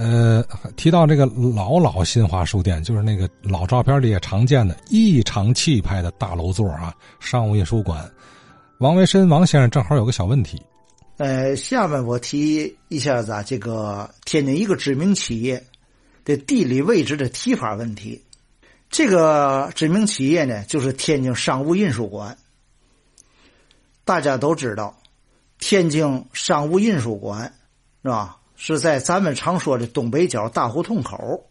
呃，提到这个老老新华书店，就是那个老照片里也常见的异常气派的大楼座啊，商务印书馆。王维申王先生正好有个小问题，呃，下面我提一下子啊，这个天津一个知名企业的地理位置的提法问题。这个知名企业呢，就是天津商务印书馆。大家都知道，天津商务印书馆是吧？是在咱们常说的东北角大胡同口。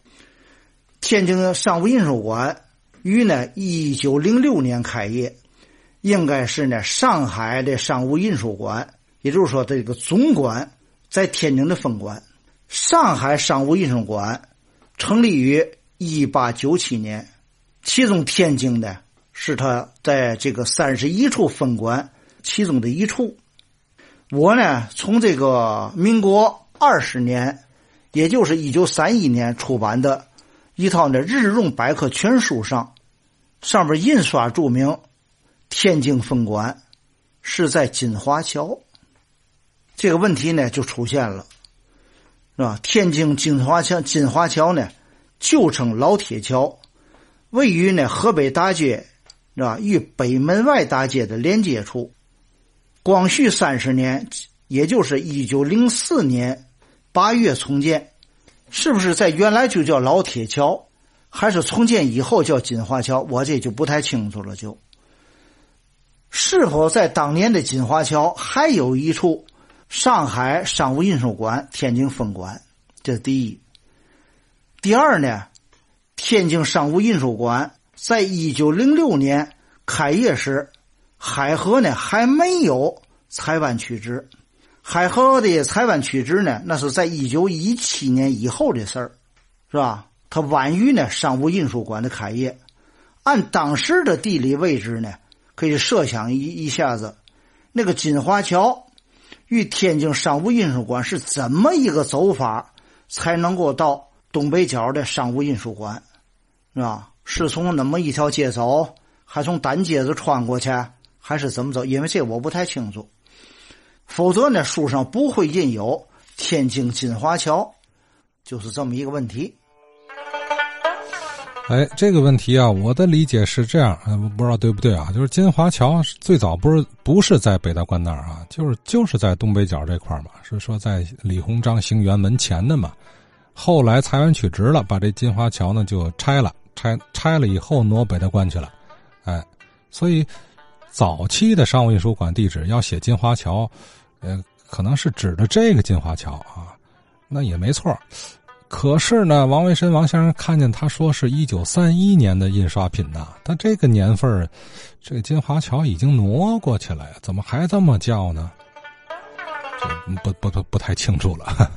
天津商务印书馆于呢一九零六年开业，应该是呢上海的商务印书馆，也就是说这个总馆在天津的分馆。上海商务印书馆成立于一八九七年，其中天津的是他在这个三十一处分馆其中的一处。我呢从这个民国。二十年，也就是一九三一年出版的一套那《日用百科全书》上，上面印刷注明，天津分馆是在金华桥。这个问题呢就出现了，是吧？天津金华桥，金华桥呢旧称老铁桥，位于呢河北大街，是吧？与北门外大街的连接处。光绪三十年，也就是一九零四年。八月重建，是不是在原来就叫老铁桥，还是重建以后叫金华桥？我这就不太清楚了。就，是否在当年的金华桥还有一处上海商务印书馆天津分馆？这是第一。第二呢，天津商务印书馆在一九零六年开业时，海河呢还没有裁湾取直。海河的裁湾取直呢，那是在一九一七年以后的事儿，是吧？它晚于呢商务印书馆的开业。按当时的地理位置呢，可以设想一一下子，那个金华桥与天津商务印书馆是怎么一个走法，才能够到东北角的商务印书馆，是吧？是从那么一条街走，还从单街子穿过去，还是怎么走？因为这我不太清楚。否则呢，书上不会印有天津金华桥，就是这么一个问题。哎，这个问题啊，我的理解是这样，不知道对不对啊？就是金华桥最早不是不是在北大关那儿啊，就是就是在东北角这块儿嘛，是说在李鸿章行辕门前的嘛。后来裁员取直了，把这金华桥呢就拆了，拆拆了以后挪北大关去了，哎，所以早期的商务印书馆地址要写金华桥。呃，可能是指的这个金华桥啊，那也没错。可是呢，王维申王先生看见他说是一九三一年的印刷品呐，他这个年份这个金华桥已经挪过去了呀，怎么还这么叫呢？这不不不不太清楚了。